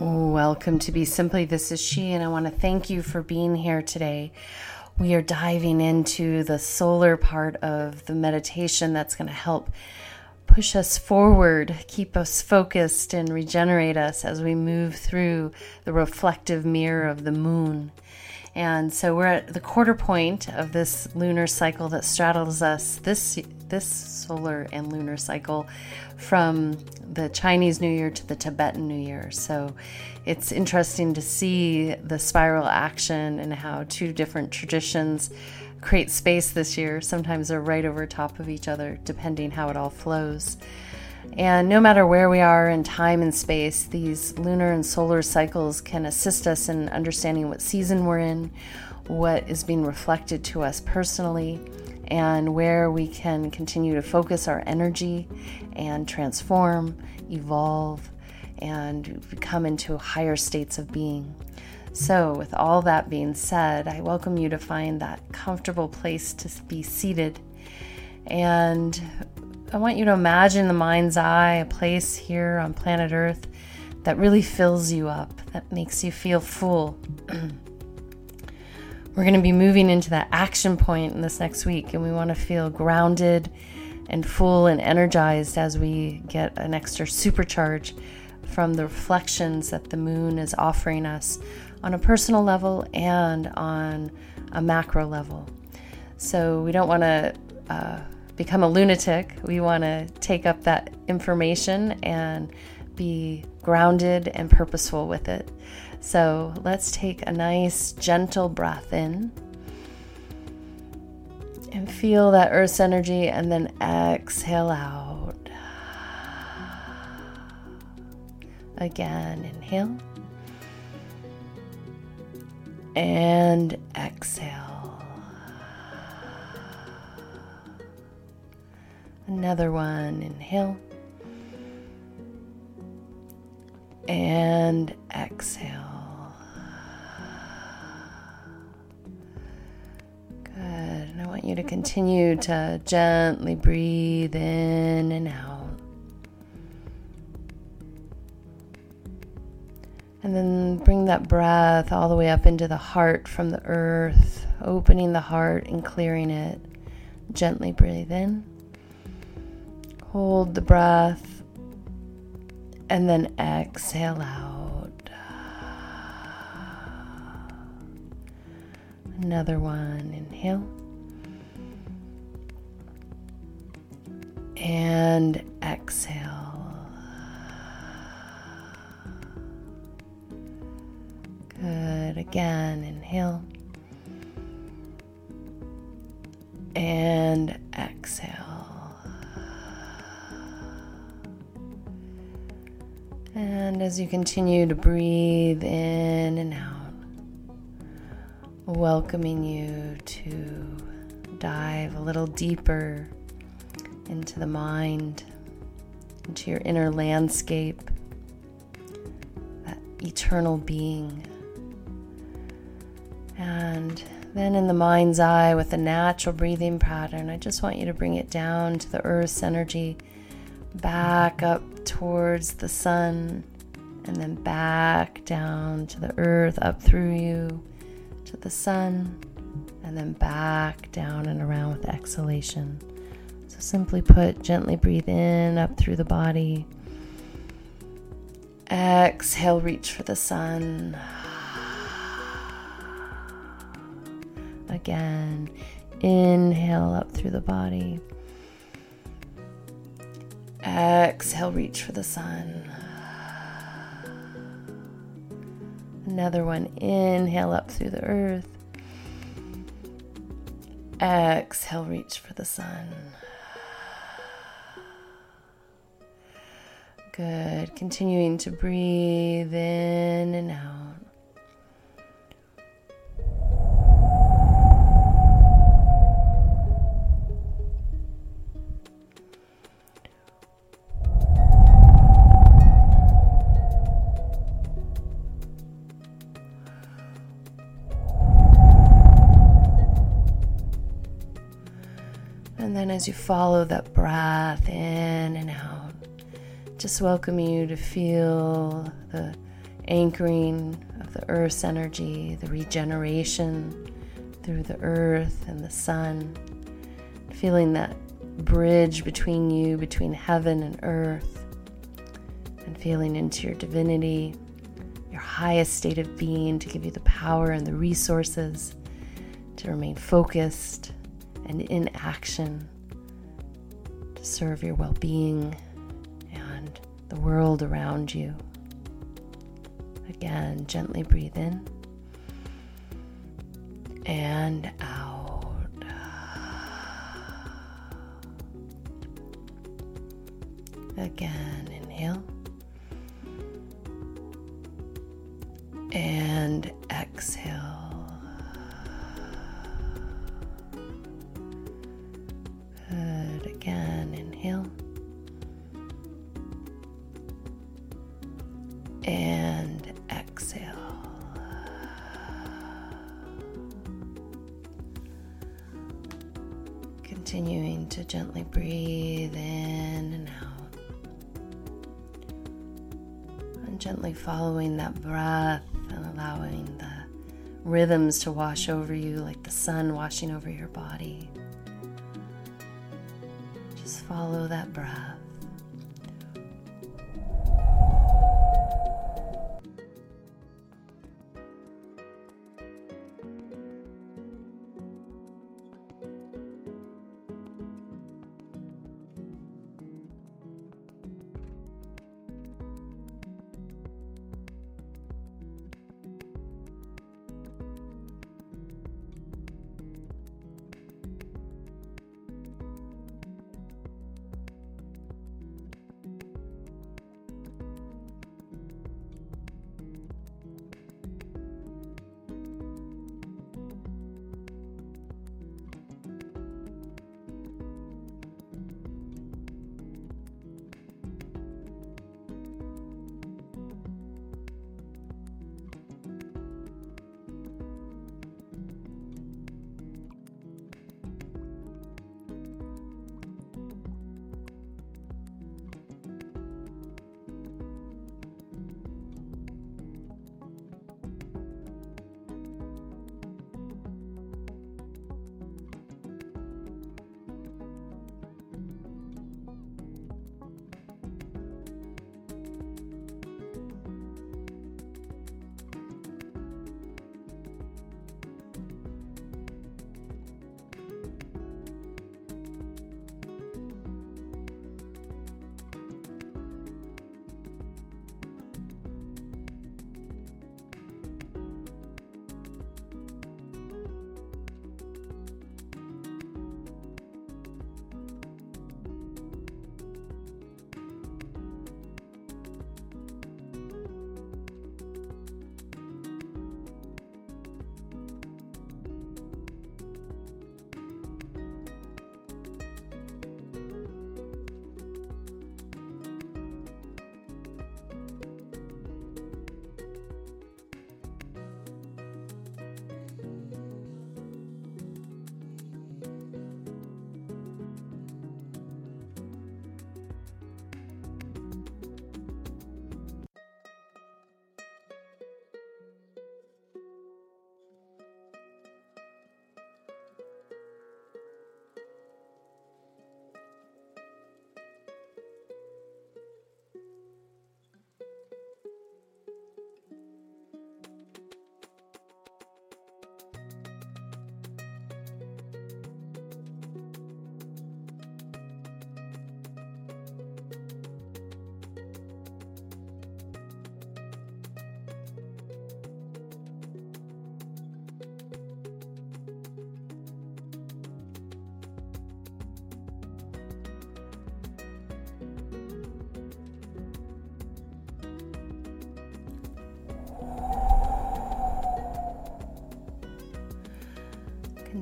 Welcome to Be Simply. This is MeShe, and I want to thank you for being here today. We are diving into the solar part of the meditation that's going to help push us forward, keep us focused, and regenerate us as we move through the reflective mirror of the moon. And so we're at the quarter point of this lunar cycle that straddles us this this solar and lunar cycle from the Chinese New Year to the Tibetan New Year. So it's interesting to see the spiral action and how two different traditions create space this year. Sometimes they're right over top of each other, depending how it all flows. And no matter where we are in time and space, these lunar and solar cycles can assist us in understanding what season we're in, what is being reflected to us personally, and where we can continue to focus our energy and transform, evolve, and come into higher states of being. So, with all that being said, I welcome you to find that comfortable place to be seated. And I want you to imagine the mind's eye, a place here on planet Earth that really fills you up, that makes you feel full. We're going to be moving into that action point in this next week, and we want to feel grounded and full and energized as we get an extra supercharge from the reflections that the moon is offering us on a personal level and on a macro level. So we don't want to uh, become a lunatic. We want to take up that information and be grounded and purposeful with it. So let's take a nice, gentle breath in and feel that earth's energy, and then exhale out. Again, inhale and exhale. Another one, inhale and exhale. Good. And I want you to continue to gently breathe in and out. And then bring that breath all the way up into the heart from the earth, opening the heart and clearing it. Gently breathe in. Hold the breath. And then exhale out. Another one. Inhale. and exhale. Good. Again, inhale and exhale. And as you continue to breathe in and out, welcoming you to dive a little deeper into the mind, into your inner landscape, that eternal being. And then in the mind's eye, with the natural breathing pattern, I just want you to bring it down to the earth's energy, back up towards the sun, and then back down to the earth, up through you to the sun, and then back down and around with exhalation. So simply put, gently breathe in up through the body. Exhale, reach for the sun. Again, inhale up through the body. Exhale, reach for the sun. Another one, inhale up through the earth. Exhale, reach for the sun. Good. Continuing to breathe in and out. And then as you follow that breath in and out, just welcome you to feel the anchoring of the earth's energy, the regeneration through the earth and the sun, feeling that bridge between you, between heaven and earth, and feeling into your divinity, your highest state of being to give you the power and the resources to remain focused and in action to serve your well being and the world around you. Again, gently breathe in and out. Again, inhale. And And exhale. Continuing to gently breathe in and out. And gently following that breath and allowing the rhythms to wash over you like the sun washing over your body. Just follow that breath.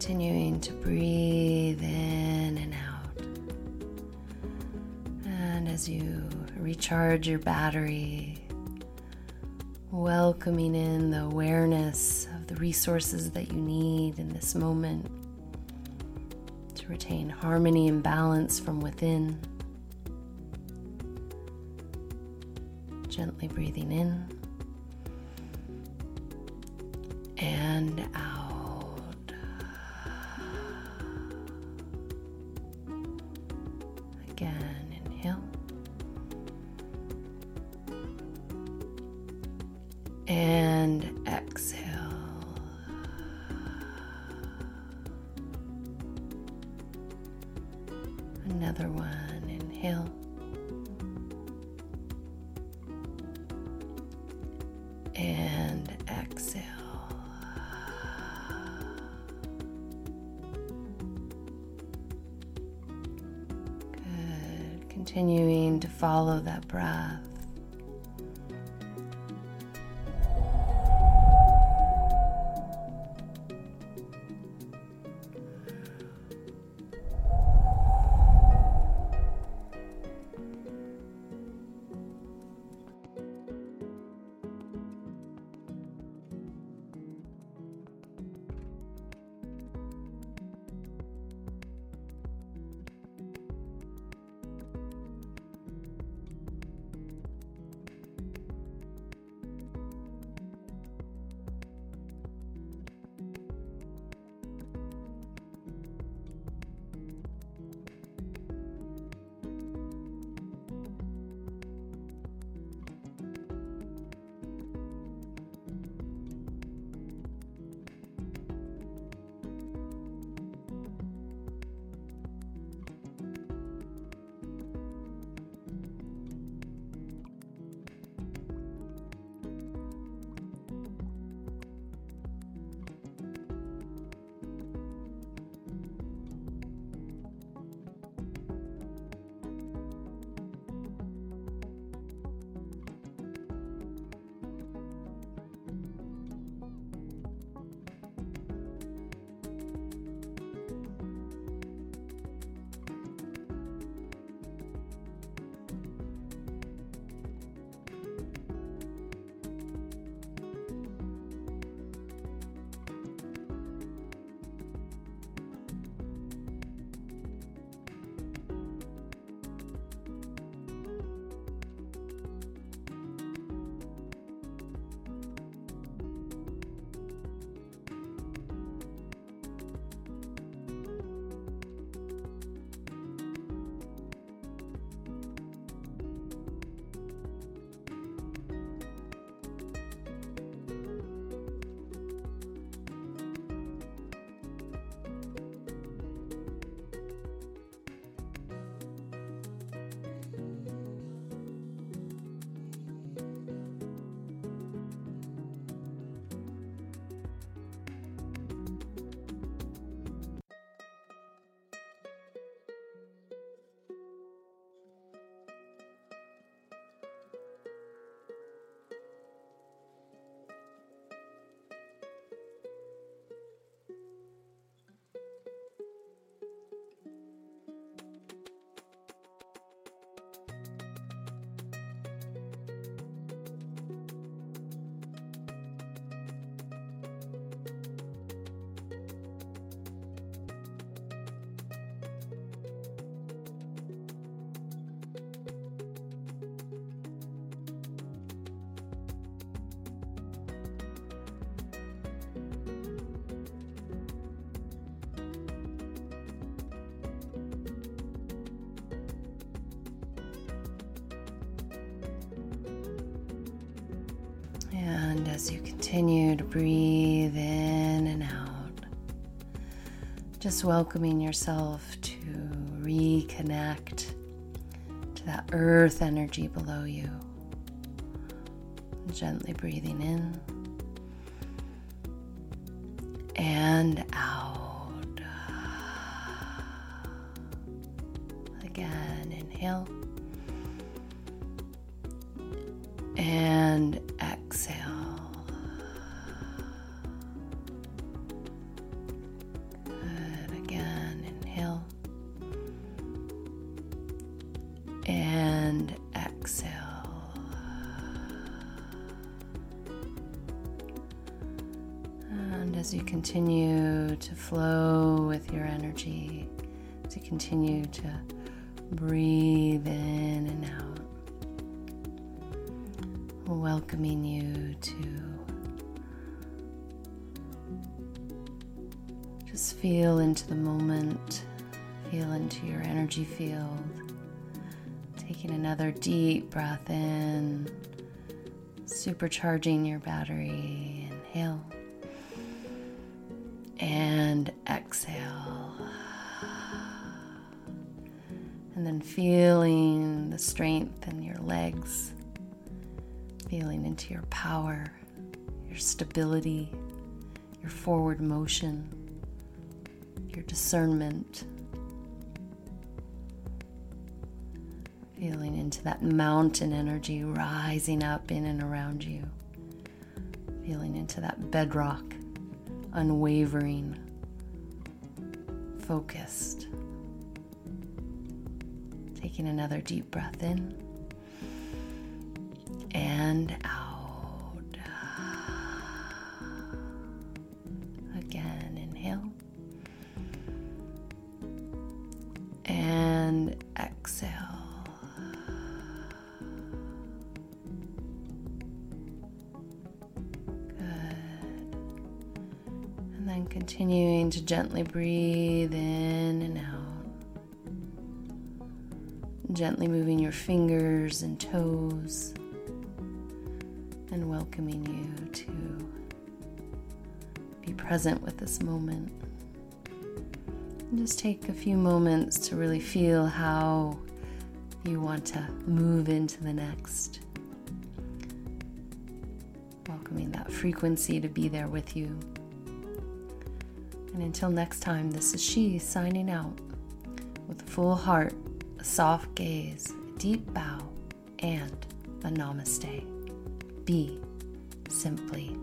Continuing to breathe in and out. And as you recharge your battery, welcoming in the awareness of the resources that you need in this moment to retain harmony and balance from within. Gently breathing in and out. And exhale. Another one, inhale. And exhale. Good. Continuing to follow that breath. And as you continue to breathe in and out, just welcoming yourself to reconnect to that earth energy below you. Gently breathing in and out. Again, inhale and as you continue to flow with your energy, to continue to breathe in and out welcoming you to Just feel into the moment, feel into your energy field. Taking another deep breath in, supercharging your battery. Inhale and exhale. And then feeling the strength in your legs, feeling into your power, your stability, your forward motion, your discernment. Feeling into that mountain energy rising up in and around you. Feeling into that bedrock, unwavering, focused. Taking another deep breath in and out. And continuing to gently breathe in and out. Gently moving your fingers and toes and welcoming you to be present with this moment. Just take a few moments to really feel how you want to move into the next. Welcoming that frequency to be there with you. And until next time, this is MeShe signing out with a full heart, a soft gaze, a deep bow, and a namaste. Be simply